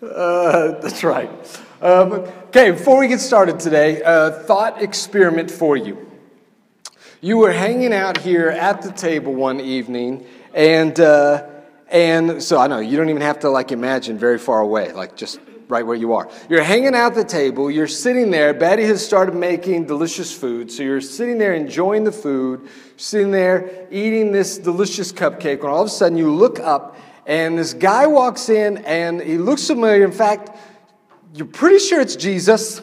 Uh, that's right. Um, okay, before we get started today, a thought experiment for you. You were hanging out here at the table one evening, and uh, and so I know you don't even have to like imagine very far away, like just right where you are. You're hanging out the table, you're sitting there. Betty has started making delicious food, so you're sitting there enjoying the food, sitting there eating this delicious cupcake. When all of a sudden you look up and this guy walks in and he looks familiar. In fact, you're pretty sure it's Jesus.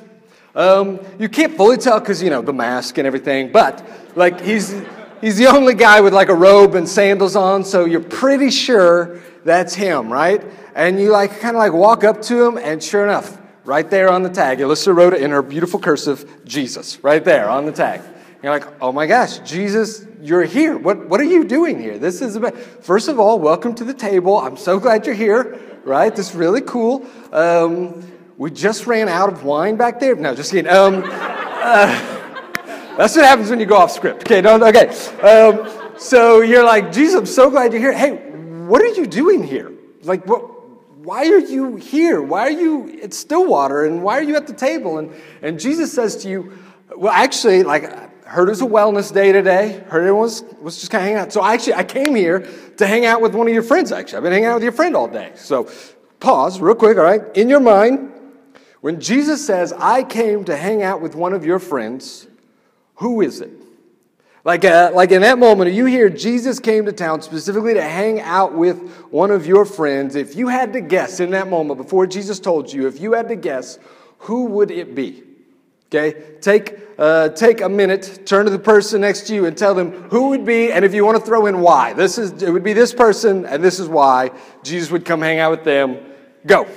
Um, you can't fully tell because, you know, the mask and everything, but like he's, he's the only guy with like a robe and sandals on, so you're pretty sure that's him, right? And you like kind of like walk up to him, and sure enough, right there on the tag, Alyssa wrote it in her beautiful cursive, Jesus, right there on the tag. You're like, oh my gosh, Jesus, you're here. What, what are you doing here? This is about, first of all, welcome to the table. I'm so glad you're here, right? This is really cool. Um, we just ran out of wine back there. No, just kidding. Um, uh, that's what happens when you go off script. Okay, don't, okay. Um, so you're like, Jesus, I'm so glad you're here. Hey, what are you doing here? Like, what, why are you here? Why are you at Stillwater? And why are you at the table? And, and Jesus says to you, well, actually, like, heard it was a wellness day today. Heard everyone was, was just kind of hanging out. So I actually, I came here to hang out with one of your friends, actually. I've been hanging out with your friend all day. So pause real quick, all right? In your mind, when Jesus says, I came to hang out with one of your friends, who is it? Like, uh, like in that moment, you hear Jesus came to town specifically to hang out with one of your friends. If you had to guess in that moment, before Jesus told you, if you had to guess, who would it be? Okay, take, uh, take a minute, turn to the person next to you and tell them who would be, and if you want to throw in why. This is, it would be this person, and this is why Jesus would come hang out with them. Go.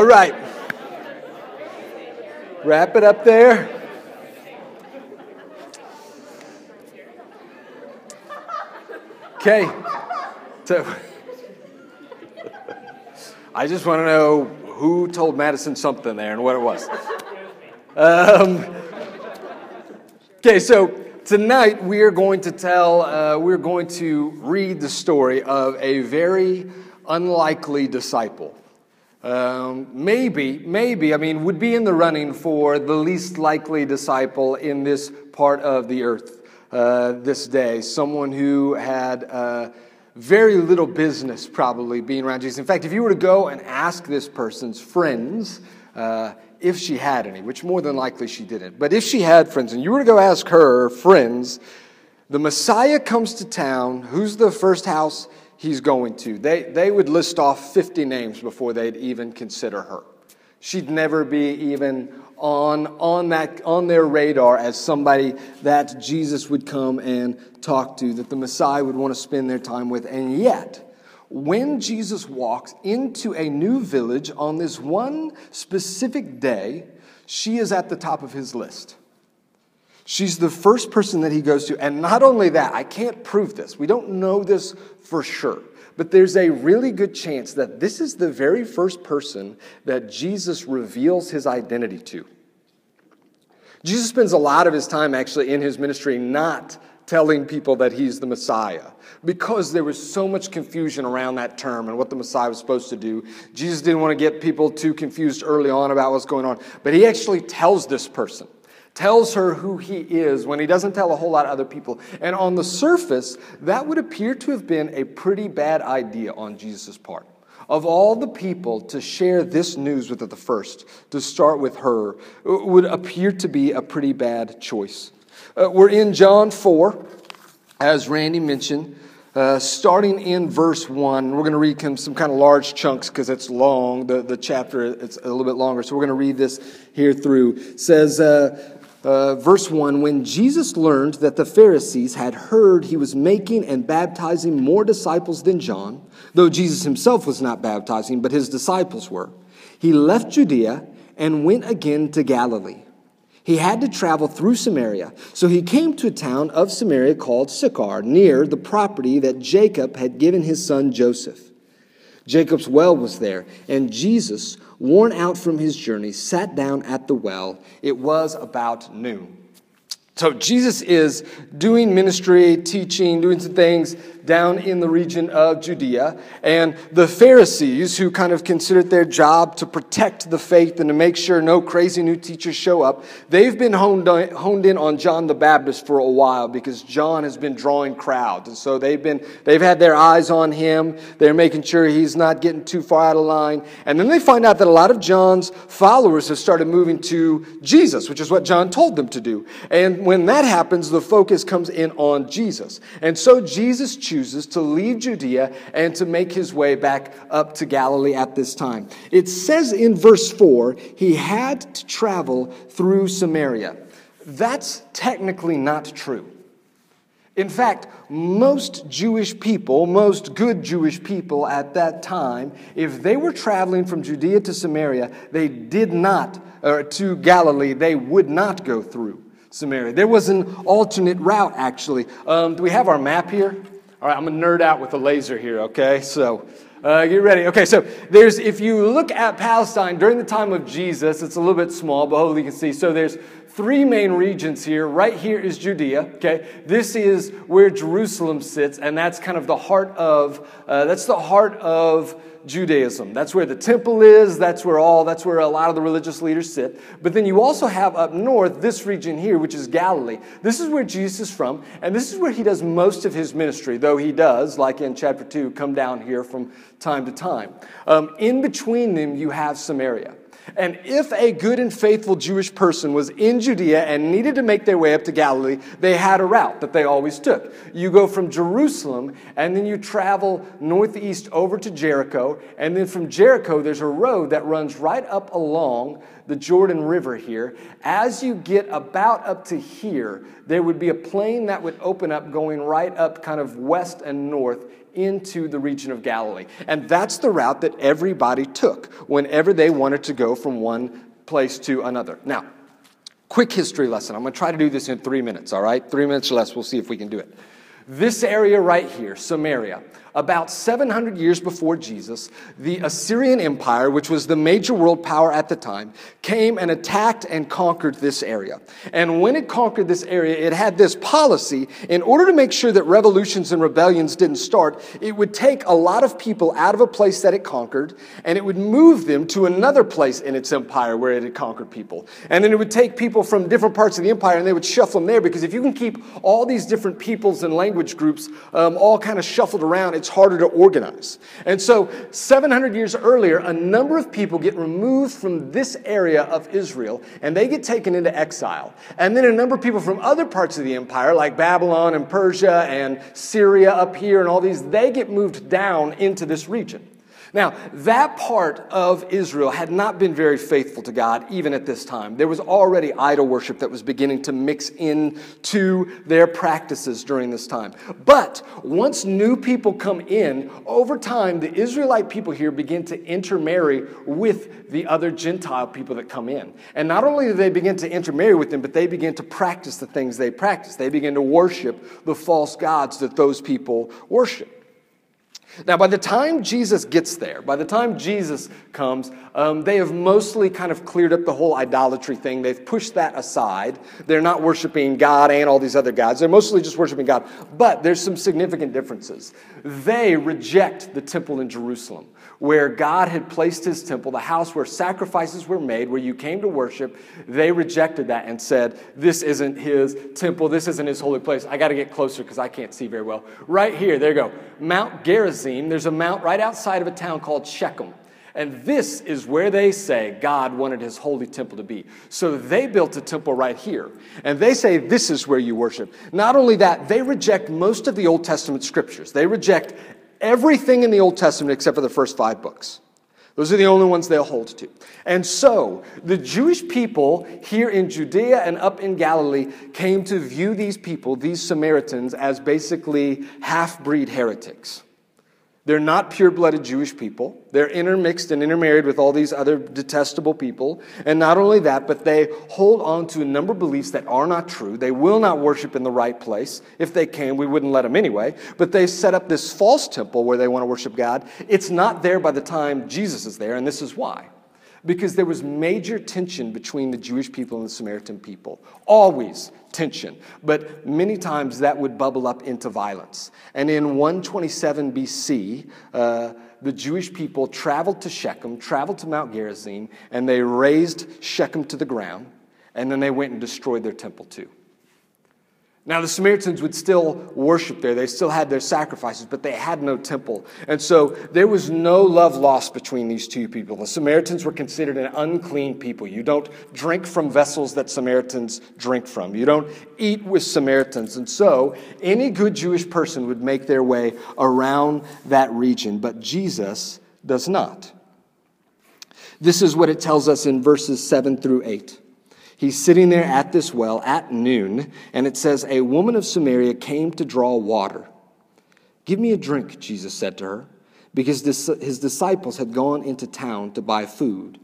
All right. Wrap it up there. Okay. So I just want to know who told Madison something there and what it was. Um, okay, so tonight we are going to tell, uh, we're going to read the story of a very unlikely disciple. Um, maybe, maybe, I mean, would be in the running for the least likely disciple in this part of the earth uh, this day. Someone who had uh, very little business probably being around Jesus. In fact, if you were to go and ask this person's friends, uh, if she had any, which more than likely she didn't, but if she had friends, and you were to go ask her friends, the Messiah comes to town, who's the first house he's going to. They, they would list off 50 names before they'd even consider her. She'd never be even on, on, that, on their radar as somebody that Jesus would come and talk to, that the Messiah would want to spend their time with. And yet, when Jesus walks into a new village on this one specific day, she is at the top of his list. She's the first person that he goes to. And not only that, I can't prove this. We don't know this for sure. But there's a really good chance that this is the very first person that Jesus reveals his identity to. Jesus spends a lot of his time actually in his ministry not telling people that he's the Messiah because there was so much confusion around that term and what the Messiah was supposed to do. Jesus didn't want to get people too confused early on about what's going on, but he actually tells this person tells her who he is when he doesn't tell a whole lot of other people. And on the surface, that would appear to have been a pretty bad idea on Jesus' part. Of all the people to share this news with at the first, to start with her, would appear to be a pretty bad choice. Uh, we're in John 4, as Randy mentioned, uh, starting in verse 1. We're going to read some kind of large chunks because it's long. The, the chapter it's a little bit longer. So we're going to read this here through. It says, uh, uh, verse 1 When Jesus learned that the Pharisees had heard he was making and baptizing more disciples than John, though Jesus himself was not baptizing, but his disciples were, he left Judea and went again to Galilee. He had to travel through Samaria, so he came to a town of Samaria called Sychar, near the property that Jacob had given his son Joseph. Jacob's well was there, and Jesus, worn out from his journey, sat down at the well. It was about noon. So Jesus is doing ministry, teaching, doing some things down in the region of Judea. And the Pharisees, who kind of considered their job to protect the faith and to make sure no crazy new teachers show up, they've been honed, honed in on John the Baptist for a while because John has been drawing crowds. And so they've been, they've had their eyes on him. They're making sure he's not getting too far out of line. And then they find out that a lot of John's followers have started moving to Jesus, which is what John told them to do. And when that happens, the focus comes in on Jesus. And so Jesus chooses to leave Judea and to make his way back up to Galilee at this time. It says in verse 4 he had to travel through Samaria. That's technically not true. In fact, most Jewish people, most good Jewish people at that time, if they were traveling from Judea to Samaria, they did not, or to Galilee, they would not go through Samaria. There was an alternate route, actually. Um, do we have our map here? All right, I'm to nerd out with a laser here, okay? So uh, get ready. Okay, so there's, if you look at Palestine during the time of Jesus, it's a little bit small, but hopefully you can see. So there's three main regions here. Right here is Judea, okay? This is where Jerusalem sits, and that's kind of the heart of, uh, that's the heart of Judaism. That's where the temple is, that's where all, that's where a lot of the religious leaders sit. But then you also have up north this region here, which is Galilee. This is where Jesus is from, and this is where he does most of his ministry, though he does, like in chapter 2, come down here from time to time. Um, in between them, you have Samaria. And if a good and faithful Jewish person was in Judea and needed to make their way up to Galilee, they had a route that they always took. You go from Jerusalem and then you travel northeast over to Jericho. And then from Jericho, there's a road that runs right up along the Jordan River here. As you get about up to here, there would be a plain that would open up going right up kind of west and north into the region of Galilee. And that's the route that everybody took whenever they wanted to go from one place to another. Now, quick history lesson. I'm going to try to do this in three minutes, all right? Three minutes or less. We'll see if we can do it. This area right here, Samaria, about 700 years before Jesus, the Assyrian Empire, which was the major world power at the time, came and attacked and conquered this area. And when it conquered this area, it had this policy in order to make sure that revolutions and rebellions didn't start, it would take a lot of people out of a place that it conquered and it would move them to another place in its empire where it had conquered people. And then it would take people from different parts of the empire and they would shuffle them there because if you can keep all these different peoples and language groups um, all kind of shuffled around, it's harder to organize. And so, 700 years earlier, a number of people get removed from this area of Israel and they get taken into exile. And then a number of people from other parts of the empire, like Babylon and Persia and Syria up here and all these, they get moved down into this region. Now, that part of Israel had not been very faithful to God even at this time. There was already idol worship that was beginning to mix into their practices during this time. But once new people come in, over time, the Israelite people here begin to intermarry with the other Gentile people that come in. And not only do they begin to intermarry with them, but they begin to practice the things they practice. They begin to worship the false gods that those people worship. Now, by the time Jesus gets there, by the time Jesus comes, um, they have mostly kind of cleared up the whole idolatry thing. They've pushed that aside. They're not worshiping God and all these other gods. They're mostly just worshiping God. But there's some significant differences. They reject the temple in Jerusalem where God had placed his temple, the house where sacrifices were made, where you came to worship, they rejected that and said, This isn't his temple, this isn't his holy place. I got to get closer because I can't see very well. Right here, there you go. Mount Gerizim, there's a mount right outside of a town called Shechem. And this is where they say God wanted his holy temple to be. So they built a temple right here. And they say this is where you worship. Not only that, they reject most of the Old Testament scriptures. They reject everything in the Old Testament except for the first five books. Those are the only ones they'll hold to. And so, the Jewish people here in Judea and up in Galilee came to view these people, these Samaritans, as basically half breed heretics. They're not pure blooded Jewish people. They're intermixed and intermarried with all these other detestable people. And not only that, but they hold on to a number of beliefs that are not true. They will not worship in the right place. If they can, we wouldn't let them anyway. But they set up this false temple where they want to worship God. It's not there by the time Jesus is there, and this is why because there was major tension between the Jewish people and the Samaritan people. Always tension. But many times that would bubble up into violence. And in 127 BC, uh, the Jewish people traveled to Shechem, traveled to Mount Gerizim, and they razed Shechem to the ground, and then they went and destroyed their temple too. Now, the Samaritans would still worship there. They still had their sacrifices, but they had no temple. And so there was no love lost between these two people. The Samaritans were considered an unclean people. You don't drink from vessels that Samaritans drink from, you don't eat with Samaritans. And so any good Jewish person would make their way around that region, but Jesus does not. This is what it tells us in verses 7 through 8. He's sitting there at this well at noon, and it says, A woman of Samaria came to draw water. Give me a drink, Jesus said to her, because his disciples had gone into town to buy food.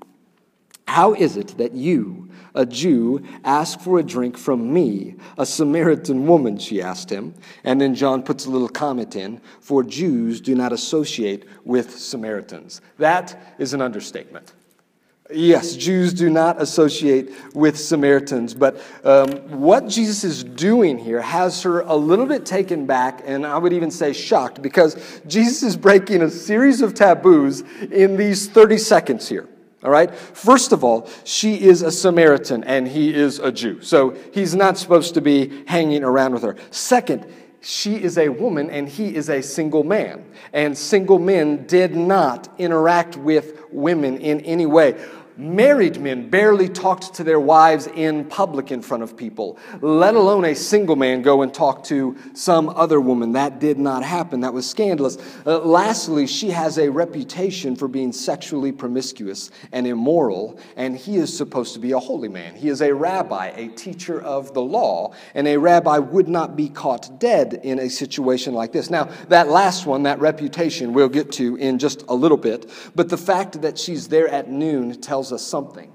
How is it that you, a Jew, ask for a drink from me, a Samaritan woman? She asked him. And then John puts a little comment in for Jews do not associate with Samaritans. That is an understatement. Yes, Jews do not associate with Samaritans, but um, what Jesus is doing here has her a little bit taken back, and I would even say shocked, because Jesus is breaking a series of taboos in these 30 seconds here. All right? First of all, she is a Samaritan and he is a Jew. So he's not supposed to be hanging around with her. Second, she is a woman and he is a single man. And single men did not interact with women in any way. Married men barely talked to their wives in public in front of people, let alone a single man go and talk to some other woman. That did not happen. That was scandalous. Uh, lastly, she has a reputation for being sexually promiscuous and immoral, and he is supposed to be a holy man. He is a rabbi, a teacher of the law, and a rabbi would not be caught dead in a situation like this. Now, that last one, that reputation, we'll get to in just a little bit, but the fact that she's there at noon tells tells us something.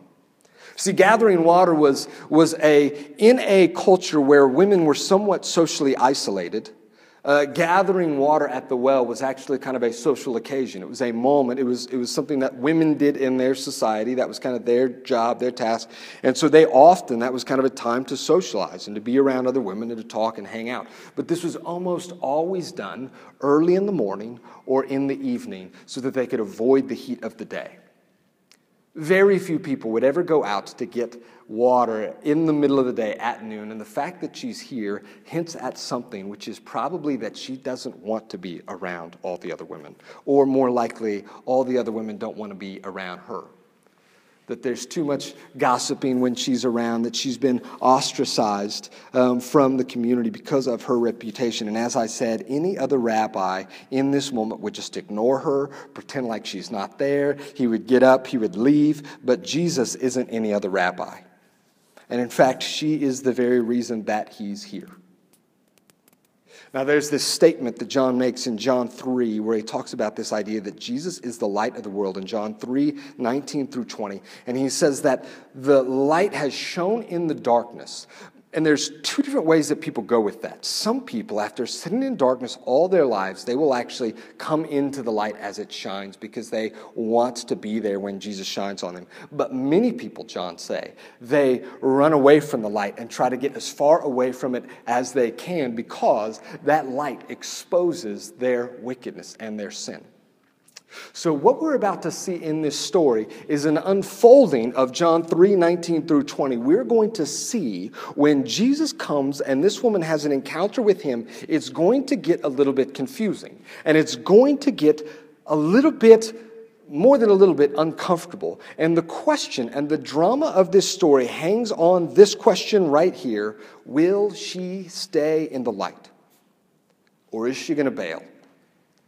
See, gathering water was, was a, in a culture where women were somewhat socially isolated, uh, gathering water at the well was actually kind of a social occasion. It was a moment. It was, it was something that women did in their society. That was kind of their job, their task. And so they often, that was kind of a time to socialize and to be around other women and to talk and hang out. But this was almost always done early in the morning or in the evening so that they could avoid the heat of the day. Very few people would ever go out to get water in the middle of the day at noon, and the fact that she's here hints at something, which is probably that she doesn't want to be around all the other women, or more likely, all the other women don't want to be around her that there's too much gossiping when she's around, that she's been ostracized um, from the community because of her reputation. And as I said, any other rabbi in this moment would just ignore her, pretend like she's not there. He would get up, he would leave. But Jesus isn't any other rabbi. And in fact, she is the very reason that he's here. Now, there's this statement that John makes in John 3 where he talks about this idea that Jesus is the light of the world in John 3 19 through 20. And he says that the light has shone in the darkness, and there's two different ways that people go with that. Some people, after sitting in darkness all their lives, they will actually come into the light as it shines because they want to be there when Jesus shines on them. But many people, John say, they run away from the light and try to get as far away from it as they can because that light exposes their wickedness and their sin. So, what we're about to see in this story is an unfolding of John 3 19 through 20. We're going to see when Jesus comes and this woman has an encounter with him, it's going to get a little bit confusing. And it's going to get a little bit more than a little bit uncomfortable. And the question and the drama of this story hangs on this question right here Will she stay in the light? Or is she going to bail?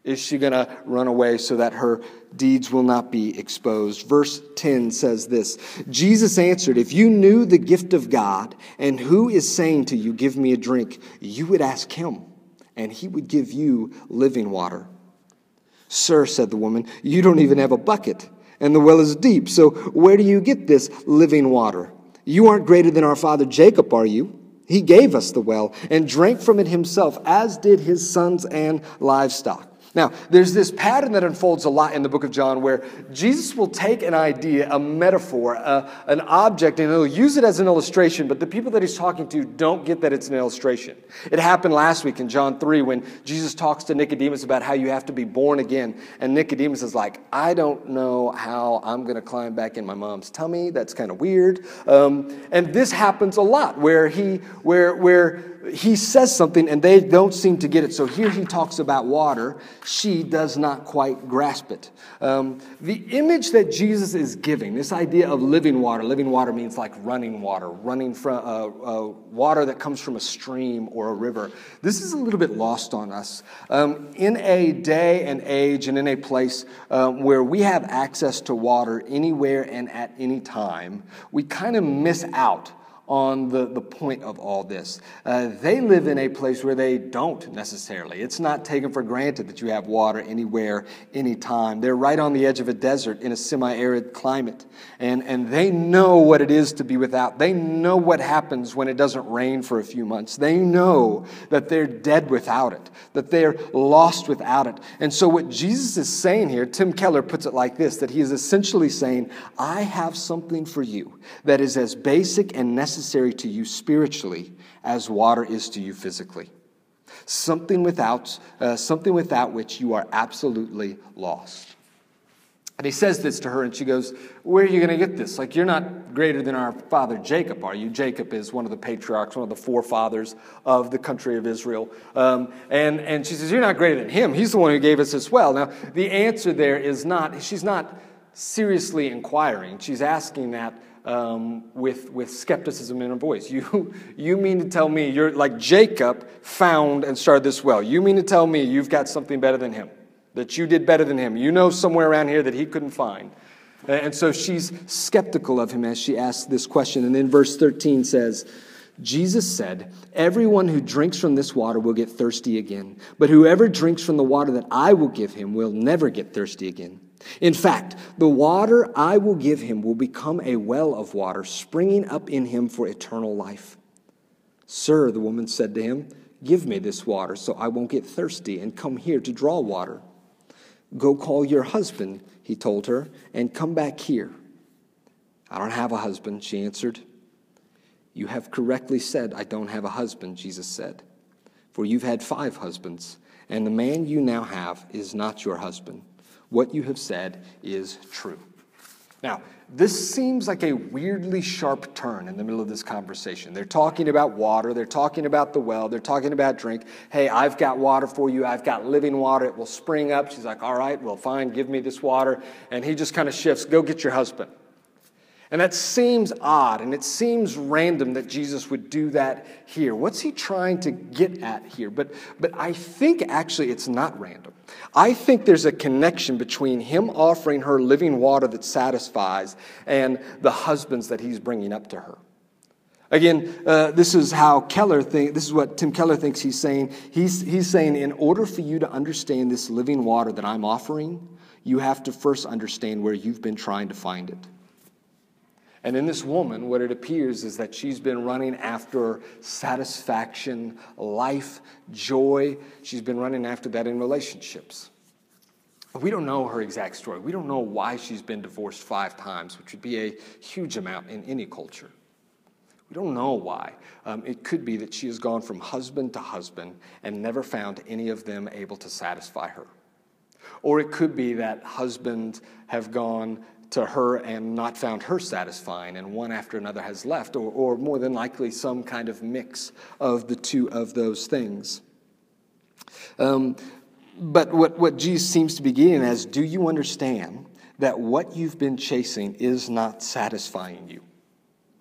Is she going to run away so that her deeds will not be exposed? Verse 10 says this Jesus answered, If you knew the gift of God and who is saying to you, Give me a drink, you would ask him, and he would give you living water. Sir, said the woman, you don't even have a bucket, and the well is deep, so where do you get this living water? You aren't greater than our father Jacob, are you? He gave us the well and drank from it himself, as did his sons and livestock. Now, there's this pattern that unfolds a lot in the book of John where Jesus will take an idea, a metaphor, a, an object, and he'll use it as an illustration, but the people that he's talking to don't get that it's an illustration. It happened last week in John 3 when Jesus talks to Nicodemus about how you have to be born again. And Nicodemus is like, I don't know how I'm going to climb back in my mom's tummy. That's kind of weird. Um, and this happens a lot where he, where, where, he says something and they don't seem to get it. So here he talks about water. She does not quite grasp it. Um, the image that Jesus is giving, this idea of living water, living water means like running water, running from uh, uh, water that comes from a stream or a river. This is a little bit lost on us. Um, in a day and age and in a place um, where we have access to water anywhere and at any time, we kind of miss out on the, the point of all this. Uh, they live in a place where they don't necessarily. It's not taken for granted that you have water anywhere, anytime. They're right on the edge of a desert in a semi arid climate. And, and they know what it is to be without. They know what happens when it doesn't rain for a few months. They know that they're dead without it, that they're lost without it. And so, what Jesus is saying here, Tim Keller puts it like this that he is essentially saying, I have something for you that is as basic and necessary necessary to you spiritually as water is to you physically. Something without, uh, something without which you are absolutely lost. And he says this to her, and she goes, Where are you going to get this? Like, you're not greater than our father Jacob, are you? Jacob is one of the patriarchs, one of the forefathers of the country of Israel. Um, and, and she says, You're not greater than him. He's the one who gave us this well. Now, the answer there is not, she's not seriously inquiring. She's asking that um, with, with skepticism in her voice. You, you mean to tell me you're like Jacob found and started this well? You mean to tell me you've got something better than him? That you did better than him? You know somewhere around here that he couldn't find. And so she's skeptical of him as she asks this question. And then verse 13 says, Jesus said, Everyone who drinks from this water will get thirsty again, but whoever drinks from the water that I will give him will never get thirsty again. In fact, the water I will give him will become a well of water springing up in him for eternal life. Sir, the woman said to him, Give me this water so I won't get thirsty and come here to draw water. Go call your husband, he told her, and come back here. I don't have a husband, she answered. You have correctly said, I don't have a husband, Jesus said. For you've had five husbands, and the man you now have is not your husband. What you have said is true. Now, this seems like a weirdly sharp turn in the middle of this conversation. They're talking about water, they're talking about the well, they're talking about drink. Hey, I've got water for you, I've got living water, it will spring up. She's like, All right, well, fine, give me this water. And he just kind of shifts, Go get your husband. And that seems odd and it seems random that Jesus would do that here. What's he trying to get at here? But, but I think actually it's not random. I think there's a connection between him offering her living water that satisfies and the husbands that he's bringing up to her. Again, uh, this is how Keller think. This is what Tim Keller thinks he's saying. He's, he's saying, in order for you to understand this living water that I'm offering, you have to first understand where you've been trying to find it. And in this woman, what it appears is that she's been running after satisfaction, life, joy. She's been running after that in relationships. We don't know her exact story. We don't know why she's been divorced five times, which would be a huge amount in any culture. We don't know why. Um, it could be that she has gone from husband to husband and never found any of them able to satisfy her. Or it could be that husbands have gone to her and not found her satisfying, and one after another has left, or, or more than likely some kind of mix of the two of those things. Um, but what, what Jesus seems to be getting as do you understand that what you've been chasing is not satisfying you.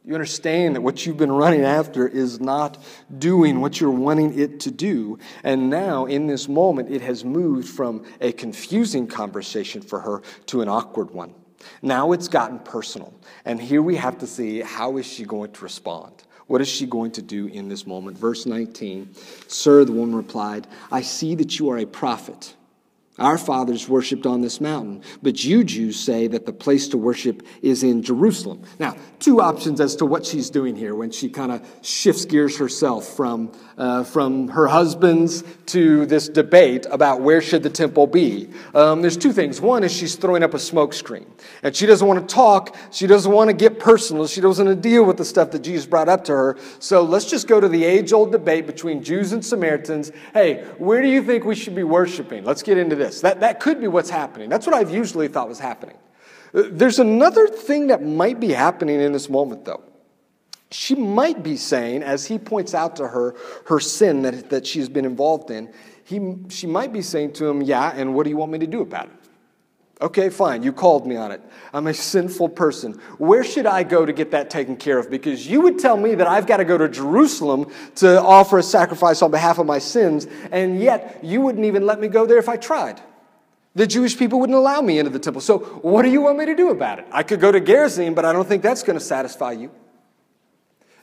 You understand that what you've been running after is not doing what you're wanting it to do. And now, in this moment, it has moved from a confusing conversation for her to an awkward one. Now it's gotten personal. And here we have to see how is she going to respond? What is she going to do in this moment? Verse 19 Sir, the woman replied, I see that you are a prophet. Our fathers worshipped on this mountain, but you Jews say that the place to worship is in Jerusalem. Now, two options as to what she's doing here when she kind of shifts gears herself from, uh, from her husband's to this debate about where should the temple be. Um, there's two things. One is she's throwing up a smokescreen, and she doesn't want to talk. She doesn't want to get personal. She doesn't want to deal with the stuff that Jesus brought up to her. So let's just go to the age-old debate between Jews and Samaritans. Hey, where do you think we should be worshiping? Let's get into this. That, that could be what's happening. That's what I've usually thought was happening. Uh, there's another thing that might be happening in this moment, though. She might be saying, as he points out to her her sin that, that she's been involved in, he, she might be saying to him, Yeah, and what do you want me to do about it? Okay, fine, you called me on it. I'm a sinful person. Where should I go to get that taken care of? Because you would tell me that I've got to go to Jerusalem to offer a sacrifice on behalf of my sins, and yet you wouldn't even let me go there if I tried. The Jewish people wouldn't allow me into the temple. So, what do you want me to do about it? I could go to Gerizim, but I don't think that's going to satisfy you.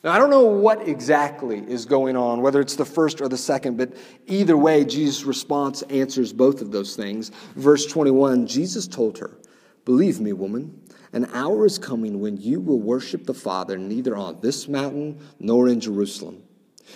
Now, I don't know what exactly is going on, whether it's the first or the second, but either way, Jesus' response answers both of those things. Verse 21 Jesus told her, Believe me, woman, an hour is coming when you will worship the Father neither on this mountain nor in Jerusalem.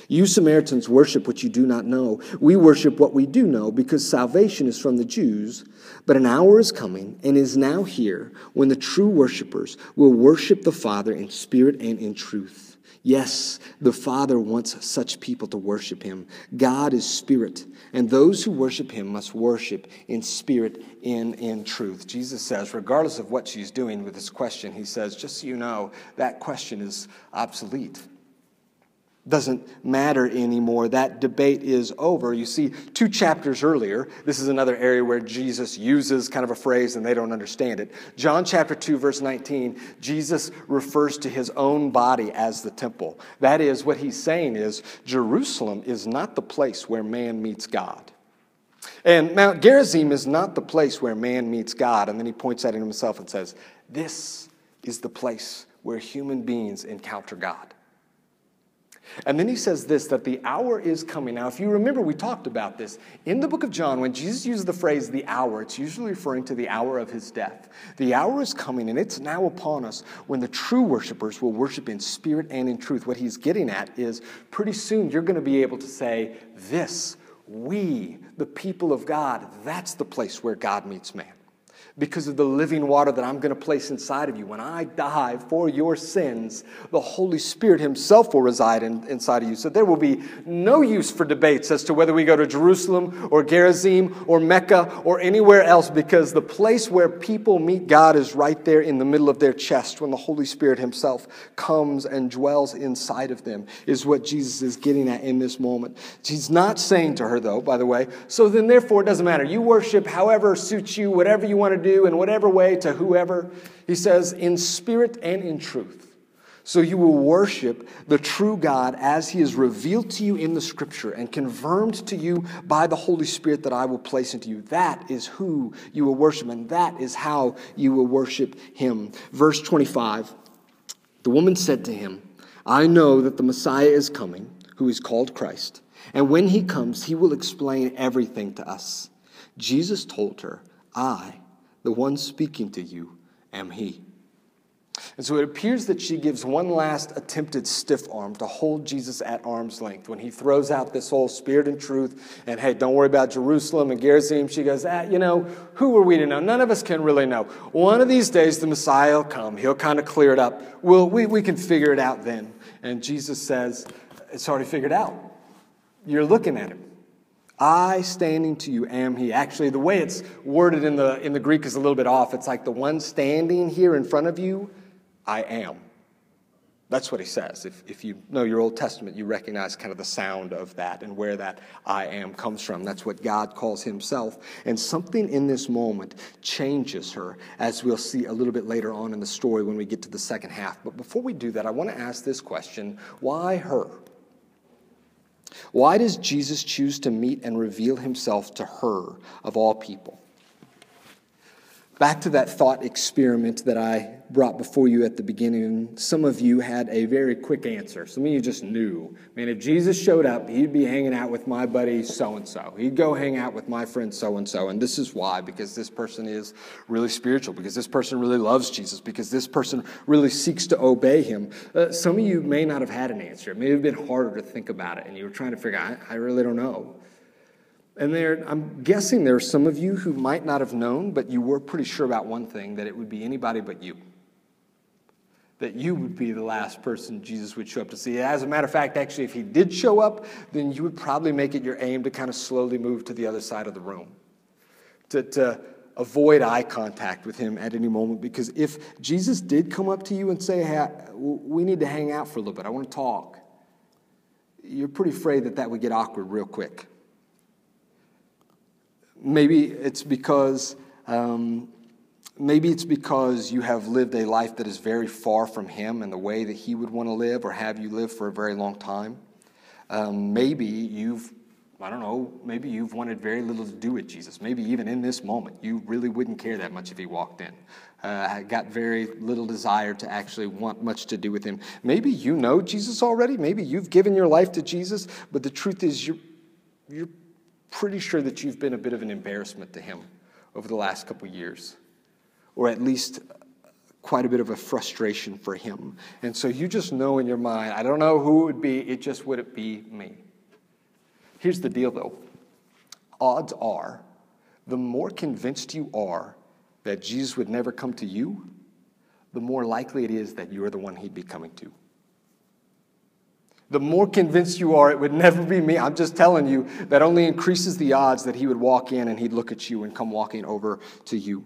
You Samaritans worship what you do not know. We worship what we do know because salvation is from the Jews. But an hour is coming and is now here when the true worshipers will worship the Father in spirit and in truth. Yes, the Father wants such people to worship him. God is spirit, and those who worship him must worship in spirit and in truth. Jesus says, regardless of what she's doing with this question, he says, just so you know, that question is obsolete doesn't matter anymore. That debate is over. You see, two chapters earlier, this is another area where Jesus uses kind of a phrase and they don't understand it. John chapter 2, verse 19, Jesus refers to his own body as the temple. That is, what he's saying is Jerusalem is not the place where man meets God. And Mount Gerizim is not the place where man meets God. And then he points at himself and says, This is the place where human beings encounter God. And then he says this that the hour is coming. Now, if you remember, we talked about this. In the book of John, when Jesus uses the phrase the hour, it's usually referring to the hour of his death. The hour is coming, and it's now upon us when the true worshipers will worship in spirit and in truth. What he's getting at is pretty soon you're going to be able to say, This, we, the people of God, that's the place where God meets man because of the living water that I'm going to place inside of you. When I die for your sins, the Holy Spirit Himself will reside in, inside of you. So there will be no use for debates as to whether we go to Jerusalem or Gerizim or Mecca or anywhere else because the place where people meet God is right there in the middle of their chest when the Holy Spirit Himself comes and dwells inside of them, is what Jesus is getting at in this moment. He's not saying to her, though, by the way, so then therefore it doesn't matter. You worship however suits you, whatever you want to do in whatever way to whoever. He says, in spirit and in truth. So you will worship the true God as he is revealed to you in the scripture and confirmed to you by the Holy Spirit that I will place into you. That is who you will worship, and that is how you will worship him. Verse 25 The woman said to him, I know that the Messiah is coming, who is called Christ, and when he comes, he will explain everything to us. Jesus told her, I the one speaking to you am He. And so it appears that she gives one last attempted stiff arm to hold Jesus at arm's length. When he throws out this whole spirit and truth, and hey, don't worry about Jerusalem and Gerizim, she goes, ah, you know, who are we to know? None of us can really know. One of these days, the Messiah will come. He'll kind of clear it up. Well, we, we can figure it out then. And Jesus says, it's already figured out. You're looking at him. I standing to you am he. Actually, the way it's worded in the, in the Greek is a little bit off. It's like the one standing here in front of you, I am. That's what he says. If, if you know your Old Testament, you recognize kind of the sound of that and where that I am comes from. That's what God calls himself. And something in this moment changes her, as we'll see a little bit later on in the story when we get to the second half. But before we do that, I want to ask this question why her? Why does Jesus choose to meet and reveal himself to her, of all people? Back to that thought experiment that I brought before you at the beginning, some of you had a very quick answer. Some of you just knew. Man, if Jesus showed up, he'd be hanging out with my buddy so and so. He'd go hang out with my friend so and so. And this is why because this person is really spiritual, because this person really loves Jesus, because this person really seeks to obey him. Uh, some of you may not have had an answer. It may have been harder to think about it, and you were trying to figure out, I, I really don't know. And there, I'm guessing there are some of you who might not have known, but you were pretty sure about one thing that it would be anybody but you. That you would be the last person Jesus would show up to see. As a matter of fact, actually, if he did show up, then you would probably make it your aim to kind of slowly move to the other side of the room, to, to avoid eye contact with him at any moment. Because if Jesus did come up to you and say, hey, we need to hang out for a little bit, I want to talk, you're pretty afraid that that would get awkward real quick. Maybe it's because um, maybe it's because you have lived a life that is very far from Him and the way that He would want to live, or have you live for a very long time. Um, maybe you've I don't know, maybe you've wanted very little to do with Jesus. Maybe even in this moment, you really wouldn't care that much if he walked in. Uh, got very little desire to actually want much to do with him. Maybe you know Jesus already. Maybe you've given your life to Jesus, but the truth is you're, you're pretty sure that you've been a bit of an embarrassment to him over the last couple years, or at least quite a bit of a frustration for him. And so you just know in your mind, I don't know who it would be, it just wouldn't be me. Here's the deal though odds are, the more convinced you are that Jesus would never come to you, the more likely it is that you're the one he'd be coming to the more convinced you are it would never be me. I'm just telling you, that only increases the odds that he would walk in and he'd look at you and come walking over to you.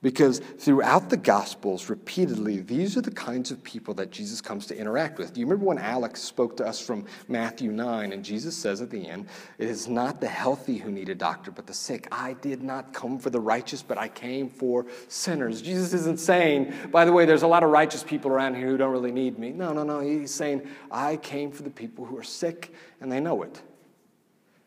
Because throughout the Gospels, repeatedly, these are the kinds of people that Jesus comes to interact with. Do you remember when Alex spoke to us from Matthew 9, and Jesus says at the end, It is not the healthy who need a doctor, but the sick. I did not come for the righteous, but I came for sinners. Jesus isn't saying, by the way, there's a lot of righteous people around here who don't really need me. No, no, no. He's saying, I came for the people who are sick, and they know it.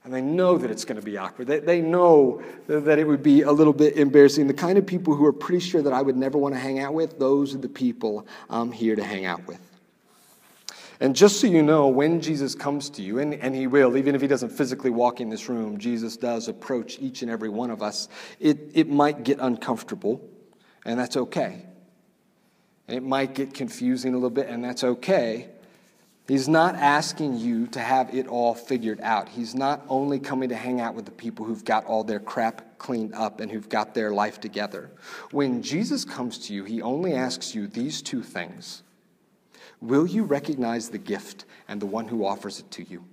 And they know that it's going to be awkward. They, they know that it would be a little bit embarrassing. The kind of people who are pretty sure that I would never want to hang out with, those are the people I'm here to hang out with. And just so you know, when Jesus comes to you, and, and he will, even if he doesn't physically walk in this room, Jesus does approach each and every one of us, it, it might get uncomfortable, and that's okay. And it might get confusing a little bit, and that's okay. He's not asking you to have it all figured out. He's not only coming to hang out with the people who've got all their crap cleaned up and who've got their life together. When Jesus comes to you, he only asks you these two things Will you recognize the gift and the one who offers it to you?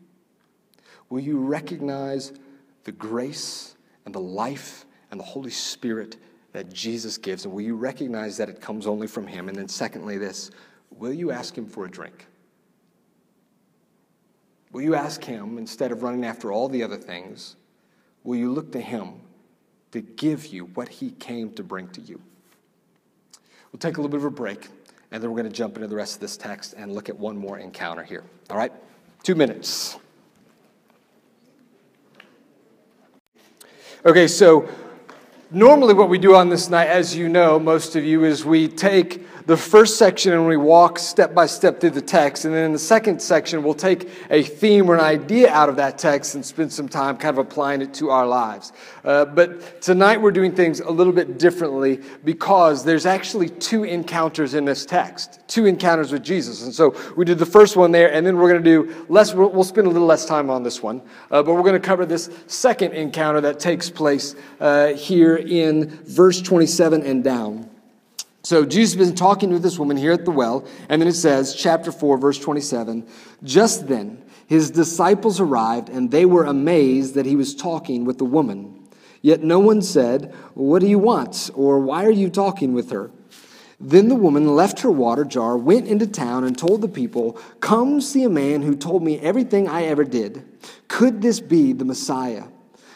Will you recognize the grace and the life and the Holy Spirit that Jesus gives? And will you recognize that it comes only from him? And then, secondly, this will you ask him for a drink? Will you ask Him, instead of running after all the other things, will you look to Him to give you what He came to bring to you? We'll take a little bit of a break, and then we're going to jump into the rest of this text and look at one more encounter here. All right? Two minutes. Okay, so normally what we do on this night, as you know, most of you, is we take the first section and we walk step by step through the text. And then in the second section, we'll take a theme or an idea out of that text and spend some time kind of applying it to our lives. Uh, but tonight we're doing things a little bit differently because there's actually two encounters in this text, two encounters with Jesus. And so we did the first one there, and then we're going to do less, we'll spend a little less time on this one. Uh, but we're going to cover this second encounter that takes place uh, here in verse 27 and down. So Jesus has been talking with this woman here at the well, and then it says, chapter 4, verse 27 Just then his disciples arrived, and they were amazed that he was talking with the woman. Yet no one said, What do you want? or Why are you talking with her? Then the woman left her water jar, went into town, and told the people, Come see a man who told me everything I ever did. Could this be the Messiah?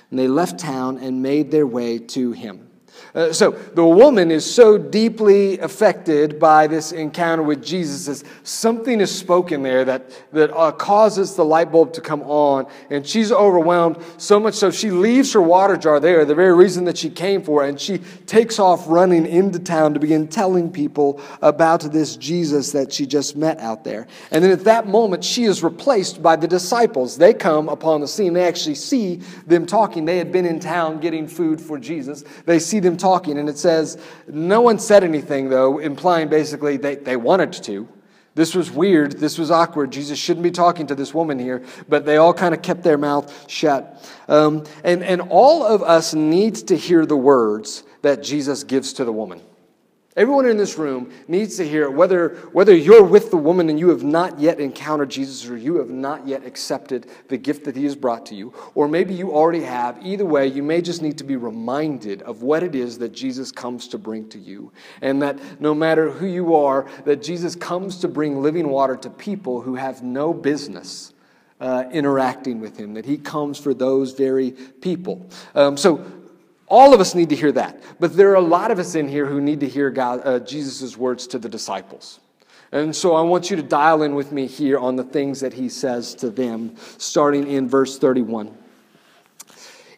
And they left town and made their way to him. Uh, so the woman is so deeply affected by this encounter with Jesus something is spoken there that, that uh, causes the light bulb to come on. And she's overwhelmed so much so she leaves her water jar there, the very reason that she came for, and she takes off running into town to begin telling people about this Jesus that she just met out there. And then at that moment, she is replaced by the disciples. They come upon the scene. They actually see them talking. They had been in town getting food for Jesus. They see them talking, and it says, no one said anything, though, implying basically they, they wanted to. This was weird. This was awkward. Jesus shouldn't be talking to this woman here, but they all kind of kept their mouth shut. Um, and, and all of us needs to hear the words that Jesus gives to the woman. Everyone in this room needs to hear whether, whether you're with the woman and you have not yet encountered Jesus or you have not yet accepted the gift that he has brought to you, or maybe you already have. Either way, you may just need to be reminded of what it is that Jesus comes to bring to you. And that no matter who you are, that Jesus comes to bring living water to people who have no business. Uh, interacting with him, that he comes for those very people. Um, so, all of us need to hear that. But there are a lot of us in here who need to hear uh, Jesus' words to the disciples. And so I want you to dial in with me here on the things that he says to them, starting in verse 31.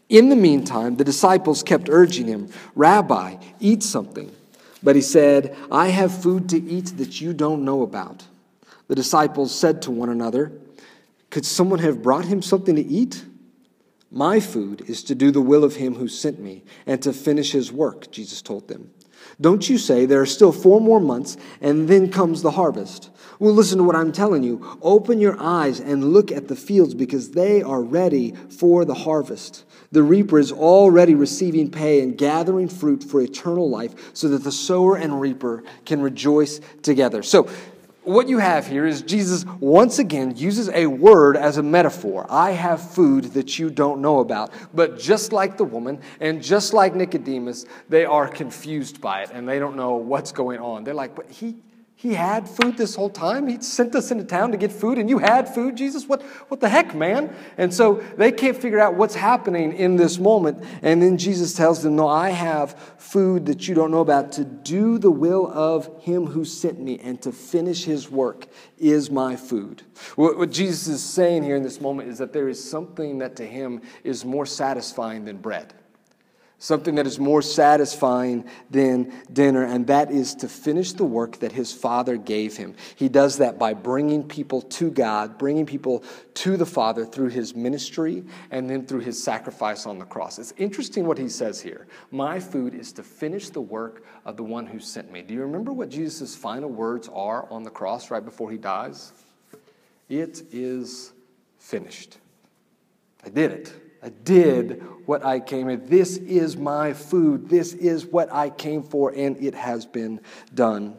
In the meantime, the disciples kept urging him, Rabbi, eat something. But he said, I have food to eat that you don't know about. The disciples said to one another, Could someone have brought him something to eat? My food is to do the will of him who sent me and to finish his work, Jesus told them. Don't you say there are still four more months and then comes the harvest? Well, listen to what I'm telling you. Open your eyes and look at the fields because they are ready for the harvest. The reaper is already receiving pay and gathering fruit for eternal life so that the sower and reaper can rejoice together. So, what you have here is Jesus once again uses a word as a metaphor. I have food that you don't know about. But just like the woman and just like Nicodemus, they are confused by it and they don't know what's going on. They're like, but he, he had food this whole time. He sent us into town to get food, and you had food, Jesus? What, what the heck, man? And so they can't figure out what's happening in this moment. And then Jesus tells them, No, I have food that you don't know about. To do the will of him who sent me and to finish his work is my food. What, what Jesus is saying here in this moment is that there is something that to him is more satisfying than bread something that is more satisfying than dinner, and that is to finish the work that his Father gave him. He does that by bringing people to God, bringing people to the Father through his ministry and then through his sacrifice on the cross. It's interesting what he says here. My food is to finish the work of the one who sent me. Do you remember what Jesus' final words are on the cross right before he dies? It is finished. I did it. I did what I came in. This is my food. This is what I came for, and it has been done.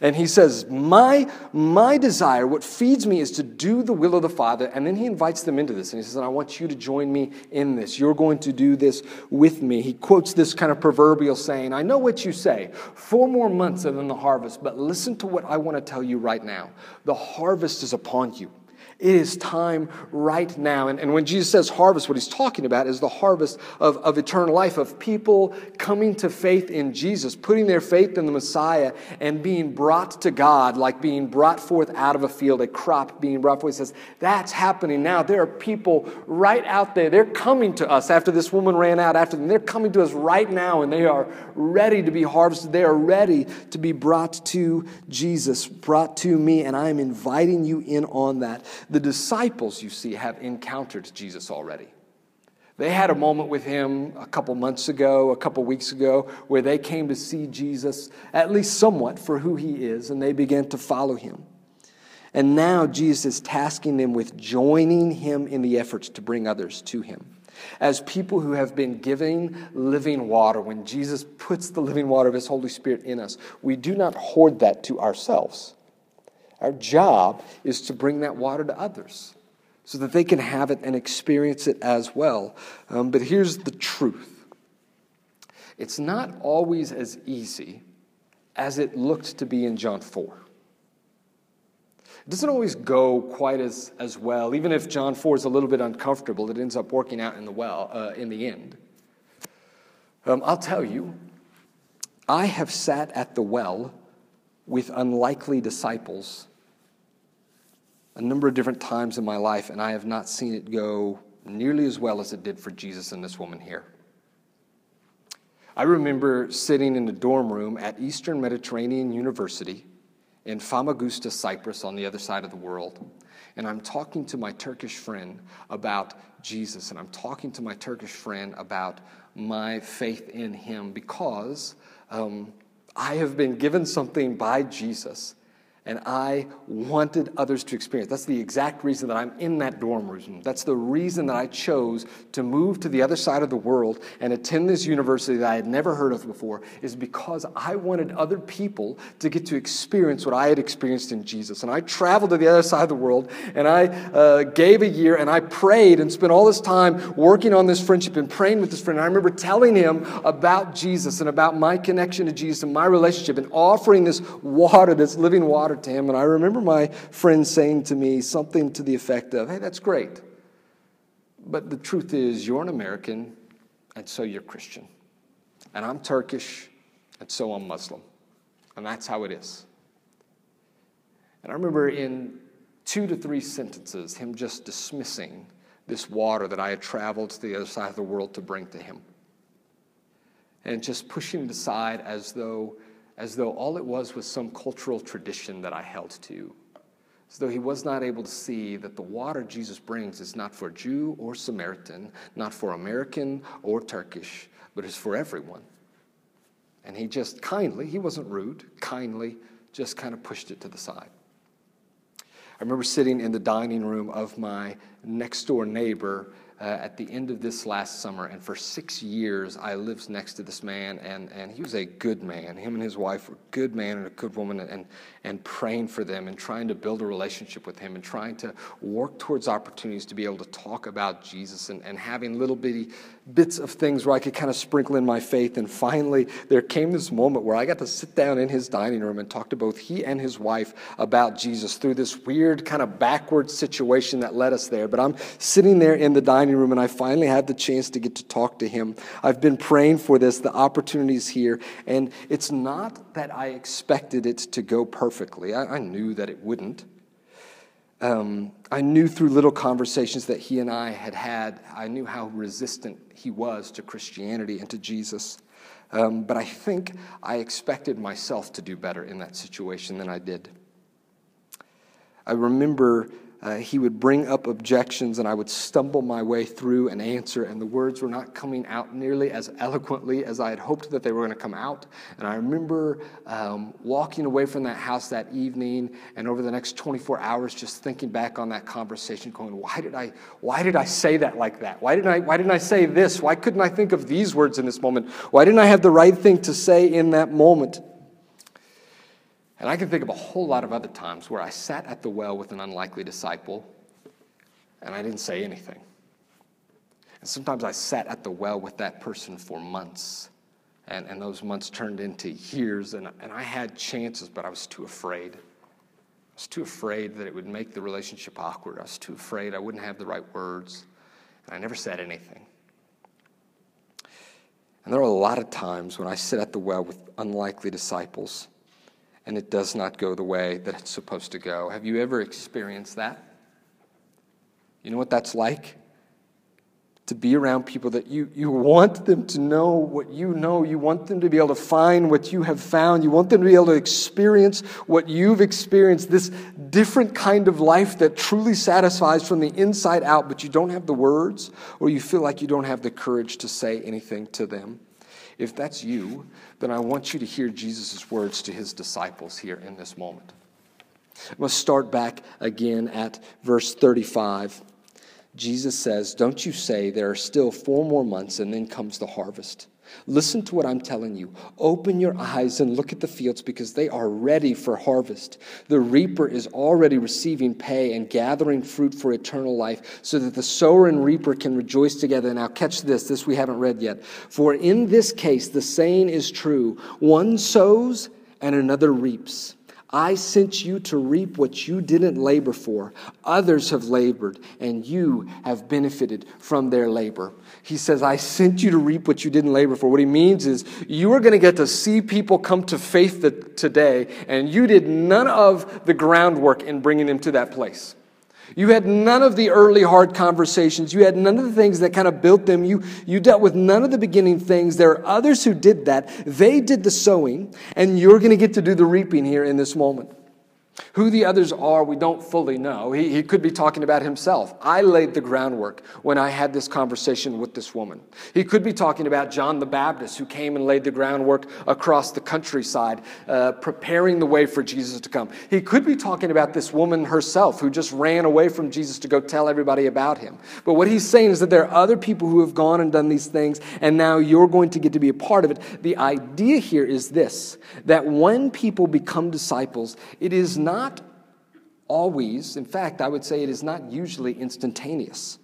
And he says, my, my desire, what feeds me, is to do the will of the Father. And then he invites them into this. And he says, I want you to join me in this. You're going to do this with me. He quotes this kind of proverbial saying I know what you say. Four more months and then the harvest. But listen to what I want to tell you right now. The harvest is upon you. It is time right now. And, and when Jesus says harvest, what he's talking about is the harvest of, of eternal life, of people coming to faith in Jesus, putting their faith in the Messiah, and being brought to God, like being brought forth out of a field, a crop being brought forth. He says, That's happening now. There are people right out there. They're coming to us after this woman ran out after them. They're coming to us right now, and they are ready to be harvested. They are ready to be brought to Jesus, brought to me, and I am inviting you in on that. The disciples, you see, have encountered Jesus already. They had a moment with him a couple months ago, a couple weeks ago, where they came to see Jesus, at least somewhat, for who he is, and they began to follow him. And now Jesus is tasking them with joining him in the efforts to bring others to him. As people who have been giving living water, when Jesus puts the living water of his Holy Spirit in us, we do not hoard that to ourselves. Our job is to bring that water to others so that they can have it and experience it as well. Um, but here's the truth it's not always as easy as it looked to be in John 4. It doesn't always go quite as, as well. Even if John 4 is a little bit uncomfortable, it ends up working out in the, well, uh, in the end. Um, I'll tell you, I have sat at the well with unlikely disciples a number of different times in my life, and I have not seen it go nearly as well as it did for Jesus and this woman here. I remember sitting in a dorm room at Eastern Mediterranean University in Famagusta, Cyprus, on the other side of the world. And I'm talking to my Turkish friend about Jesus, and I'm talking to my Turkish friend about my faith in him because um, I have been given something by Jesus and I wanted others to experience. That's the exact reason that I'm in that dorm room. That's the reason that I chose to move to the other side of the world and attend this university that I had never heard of before, is because I wanted other people to get to experience what I had experienced in Jesus. And I traveled to the other side of the world and I uh, gave a year and I prayed and spent all this time working on this friendship and praying with this friend. And I remember telling him about Jesus and about my connection to Jesus and my relationship and offering this water, this living water to him. And I remember my friend saying to me something to the effect of, Hey, that's great. But the truth is, you're an American, and so you're Christian. And I'm Turkish, and so I'm Muslim. And that's how it is. And I remember in two to three sentences, him just dismissing this water that I had traveled to the other side of the world to bring to him. And just pushing it aside as though as though all it was was some cultural tradition that I held to, as though he was not able to see that the water Jesus brings is not for Jew or Samaritan, not for American or Turkish, but is for everyone. And he just kindly, he wasn't rude, kindly just kind of pushed it to the side. I remember sitting in the dining room of my next door neighbor uh, at the end of this last summer. And for six years, I lived next to this man, and, and he was a good man. Him and his wife were good man and a good woman, and, and praying for them and trying to build a relationship with him and trying to work towards opportunities to be able to talk about Jesus and, and having little bitty bits of things where I could kind of sprinkle in my faith. And finally, there came this moment where I got to sit down in his dining room and talk to both he and his wife about Jesus through this weird kind of backward situation that led us there. But I'm sitting there in the dining room and I finally had the chance to get to talk to him. I've been praying for this, the opportunities here. And it's not that I expected it to go perfectly, I, I knew that it wouldn't. Um, I knew through little conversations that he and I had had, I knew how resistant he was to Christianity and to Jesus. Um, but I think I expected myself to do better in that situation than I did. I remember uh, he would bring up objections and I would stumble my way through an answer, and the words were not coming out nearly as eloquently as I had hoped that they were going to come out. And I remember um, walking away from that house that evening and over the next 24 hours just thinking back on that conversation, going, why did I, why did I say that like that? Why didn't, I, why didn't I say this? Why couldn't I think of these words in this moment? Why didn't I have the right thing to say in that moment? And I can think of a whole lot of other times where I sat at the well with an unlikely disciple and I didn't say anything. And sometimes I sat at the well with that person for months, and, and those months turned into years, and, and I had chances, but I was too afraid. I was too afraid that it would make the relationship awkward. I was too afraid I wouldn't have the right words, and I never said anything. And there are a lot of times when I sit at the well with unlikely disciples and it does not go the way that it's supposed to go. Have you ever experienced that? You know what that's like? To be around people that you, you want them to know what you know. You want them to be able to find what you have found. You want them to be able to experience what you've experienced. This different kind of life that truly satisfies from the inside out, but you don't have the words or you feel like you don't have the courage to say anything to them. If that's you, then I want you to hear Jesus' words to his disciples here in this moment. Let's start back again at verse 35. Jesus says, Don't you say there are still four more months and then comes the harvest? Listen to what I'm telling you. Open your eyes and look at the fields because they are ready for harvest. The reaper is already receiving pay and gathering fruit for eternal life so that the sower and reaper can rejoice together. Now, catch this, this we haven't read yet. For in this case, the saying is true one sows and another reaps. I sent you to reap what you didn't labor for. Others have labored, and you have benefited from their labor. He says, I sent you to reap what you didn't labor for. What he means is, you are going to get to see people come to faith today, and you did none of the groundwork in bringing them to that place. You had none of the early hard conversations. You had none of the things that kind of built them. You, you dealt with none of the beginning things. There are others who did that. They did the sowing, and you're going to get to do the reaping here in this moment. Who the others are, we don't fully know. He, he could be talking about himself. I laid the groundwork when I had this conversation with this woman. He could be talking about John the Baptist, who came and laid the groundwork across the countryside, uh, preparing the way for Jesus to come. He could be talking about this woman herself, who just ran away from Jesus to go tell everybody about him. But what he's saying is that there are other people who have gone and done these things, and now you're going to get to be a part of it. The idea here is this that when people become disciples, it is not always, in fact, I would say it is not usually instantaneous.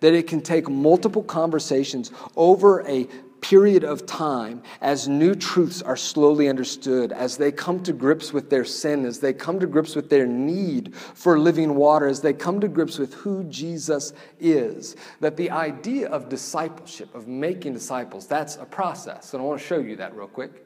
That it can take multiple conversations over a period of time as new truths are slowly understood, as they come to grips with their sin, as they come to grips with their need for living water, as they come to grips with who Jesus is. That the idea of discipleship, of making disciples, that's a process. And I want to show you that real quick.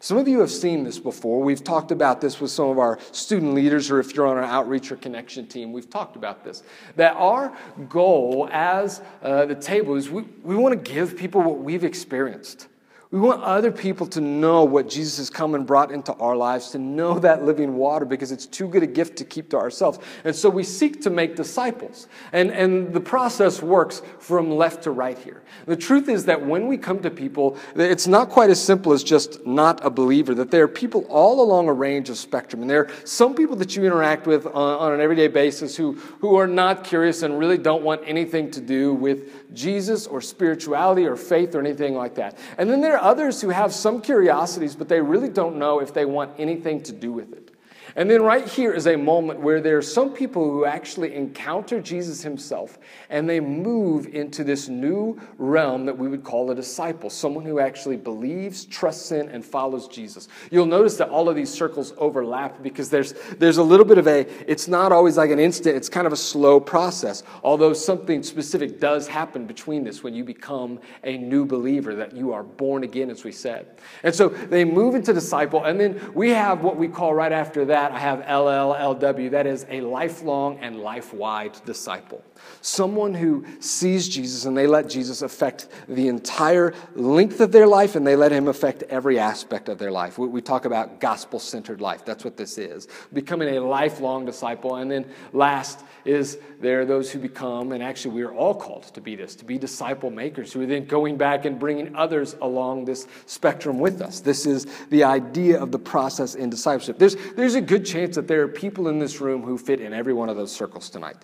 Some of you have seen this before. We've talked about this with some of our student leaders, or if you're on our outreach or connection team, we've talked about this. That our goal as uh, the table is we, we want to give people what we've experienced. We want other people to know what Jesus has come and brought into our lives, to know that living water, because it's too good a gift to keep to ourselves. And so we seek to make disciples. And, and the process works from left to right here. The truth is that when we come to people, it's not quite as simple as just not a believer, that there are people all along a range of spectrum. And there are some people that you interact with on, on an everyday basis who, who are not curious and really don't want anything to do with Jesus or spirituality or faith or anything like that. And then there are others who have some curiosities, but they really don't know if they want anything to do with it. And then right here is a moment where there are some people who actually encounter Jesus himself and they move into this new realm that we would call a disciple, someone who actually believes, trusts in, and follows Jesus. You'll notice that all of these circles overlap because there's, there's a little bit of a, it's not always like an instant, it's kind of a slow process. Although something specific does happen between this when you become a new believer, that you are born again, as we said. And so they move into disciple, and then we have what we call right after that that, I have LLLW. That is a lifelong and life wide disciple. Someone who sees Jesus and they let Jesus affect the entire length of their life and they let him affect every aspect of their life. We, talk about gospel centered life. That's what this is. Becoming a lifelong disciple. And then last is there are those who become, and actually we are all called to be this, to be disciple makers who are then going back and bringing others along this spectrum with us. This is the idea of the process in discipleship. There's, there's a good chance that there are people in this room who fit in every one of those circles tonight.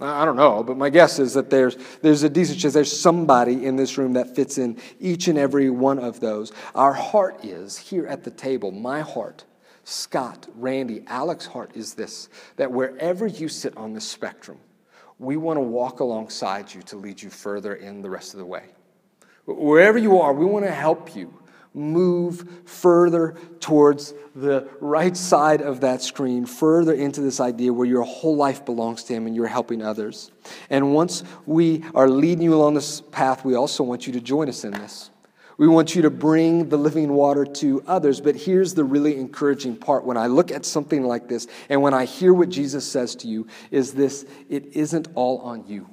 I don't know, but my guess is that there's, there's a decent chance there's somebody in this room that fits in each and every one of those. Our heart is here at the table, my heart, Scott, Randy, Alex's heart is this that wherever you sit on the spectrum, we want to walk alongside you to lead you further in the rest of the way. Wherever you are, we want to help you move further towards the right side of that screen, further into this idea where your whole life belongs to Him and you're helping others. And once we are leading you along this path, we also want you to join us in this. We want you to bring the living water to others. But here's the really encouraging part when I look at something like this and when I hear what Jesus says to you is this it isn't all on you.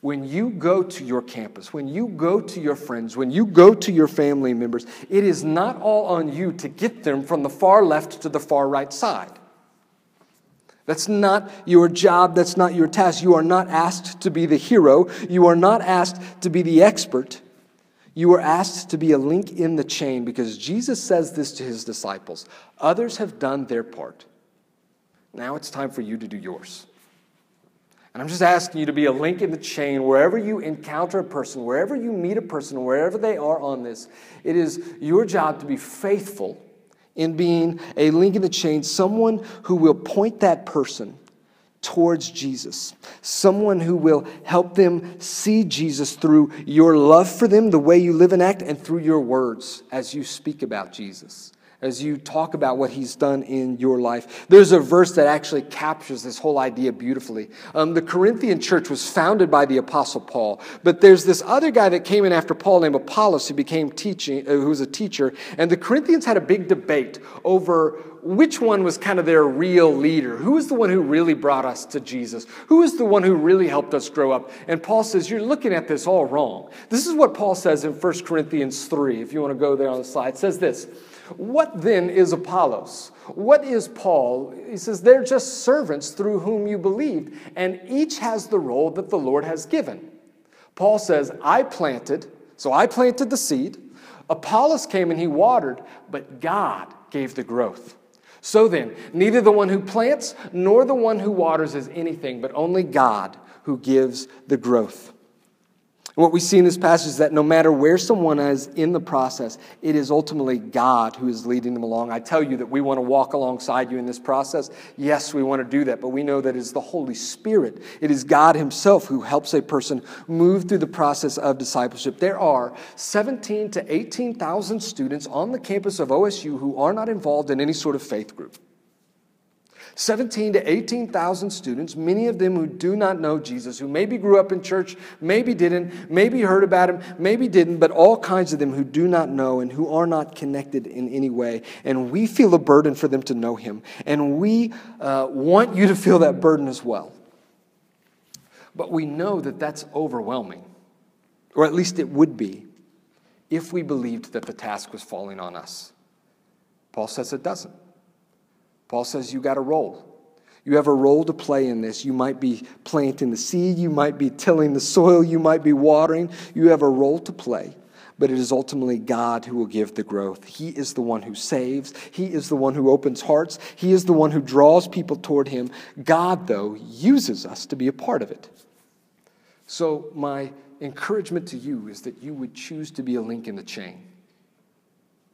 When you go to your campus, when you go to your friends, when you go to your family members, it is not all on you to get them from the far left to the far right side. That's not your job. That's not your task. You are not asked to be the hero. You are not asked to be the expert. You are asked to be a link in the chain because Jesus says this to his disciples Others have done their part. Now it's time for you to do yours. And I'm just asking you to be a link in the chain wherever you encounter a person, wherever you meet a person, wherever they are on this. It is your job to be faithful in being a link in the chain, someone who will point that person towards Jesus, someone who will help them see Jesus through your love for them, the way you live and act, and through your words as you speak about Jesus. As you talk about what he's done in your life. There's a verse that actually captures this whole idea beautifully. Um, the Corinthian church was founded by the Apostle Paul, but there's this other guy that came in after Paul named Apollos who became teaching, uh, who was a teacher, and the Corinthians had a big debate over which one was kind of their real leader. Who was the one who really brought us to Jesus? Who was the one who really helped us grow up? And Paul says, You're looking at this all wrong. This is what Paul says in 1 Corinthians 3, if you want to go there on the slide. It says this. What then is Apollos? What is Paul? He says, they're just servants through whom you believed, and each has the role that the Lord has given. Paul says, I planted, so I planted the seed. Apollos came and he watered, but God gave the growth. So then, neither the one who plants nor the one who waters is anything, but only God who gives the growth. What we see in this passage is that no matter where someone is in the process, it is ultimately God who is leading them along. I tell you that we want to walk alongside you in this process. Yes, we want to do that, but we know that it is the Holy Spirit. It is God Himself who helps a person move through the process of discipleship. There are 17 to 18,000 students on the campus of OSU who are not involved in any sort of faith group. 17 to 18,000 students, many of them who do not know Jesus, who maybe grew up in church, maybe didn't, maybe heard about him, maybe didn't, but all kinds of them who do not know and who are not connected in any way. And we feel a burden for them to know him. And we uh, want you to feel that burden as well. But we know that that's overwhelming, or at least it would be, if we believed that the task was falling on us. Paul says it doesn't. Paul says you got a role. You have a role to play in this. You might be planting the seed, you might be tilling the soil, you might be watering. You have a role to play. But it is ultimately God who will give the growth. He is the one who saves. He is the one who opens hearts. He is the one who draws people toward Him. God, though, uses us to be a part of it. So, my encouragement to you is that you would choose to be a link in the chain.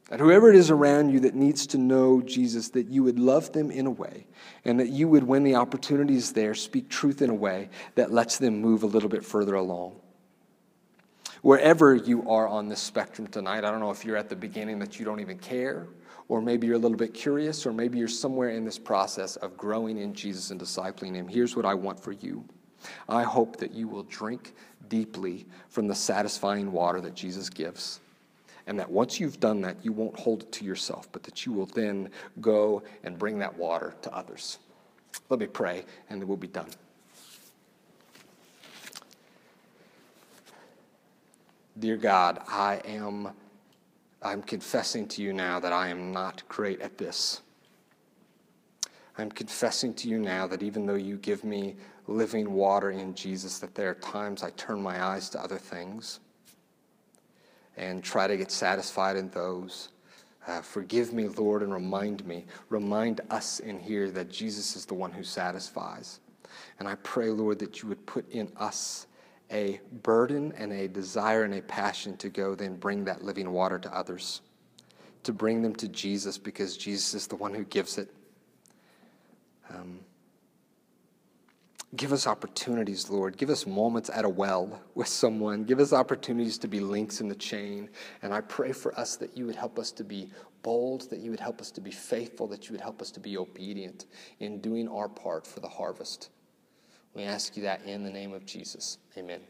That whoever it is around you that needs to know Jesus, that you would love them in a way, and that you would, when the opportunity is there, speak truth in a way that lets them move a little bit further along. Wherever you are on this spectrum tonight, I don't know if you're at the beginning that you don't even care, or maybe you're a little bit curious, or maybe you're somewhere in this process of growing in Jesus and discipling Him. Here's what I want for you I hope that you will drink deeply from the satisfying water that Jesus gives and that once you've done that, you won't hold it to yourself, but that you will then go and bring that water to others. Let me pray, and then we'll be done. Dear God, I am I'm confessing to you now that I am not great at this. I'm confessing to you now that even though you give me living water in Jesus, that there are times I turn my eyes to other things and try to get satisfied in those. Uh, forgive me, Lord, and remind me, remind us in here that Jesus is the one who satisfies. And I pray, Lord, that you would put in us a burden and a desire and a passion to go then bring that living water to others, to bring them to Jesus because Jesus is the one who gives it. Um, Give us opportunities, Lord. Give us moments at a well with someone. Give us opportunities to be links in the chain. And I pray for us that you would help us to be bold, that you would help us to be faithful, that you would help us to be obedient in doing our part for the harvest. We ask you that in the name of Jesus. Amen.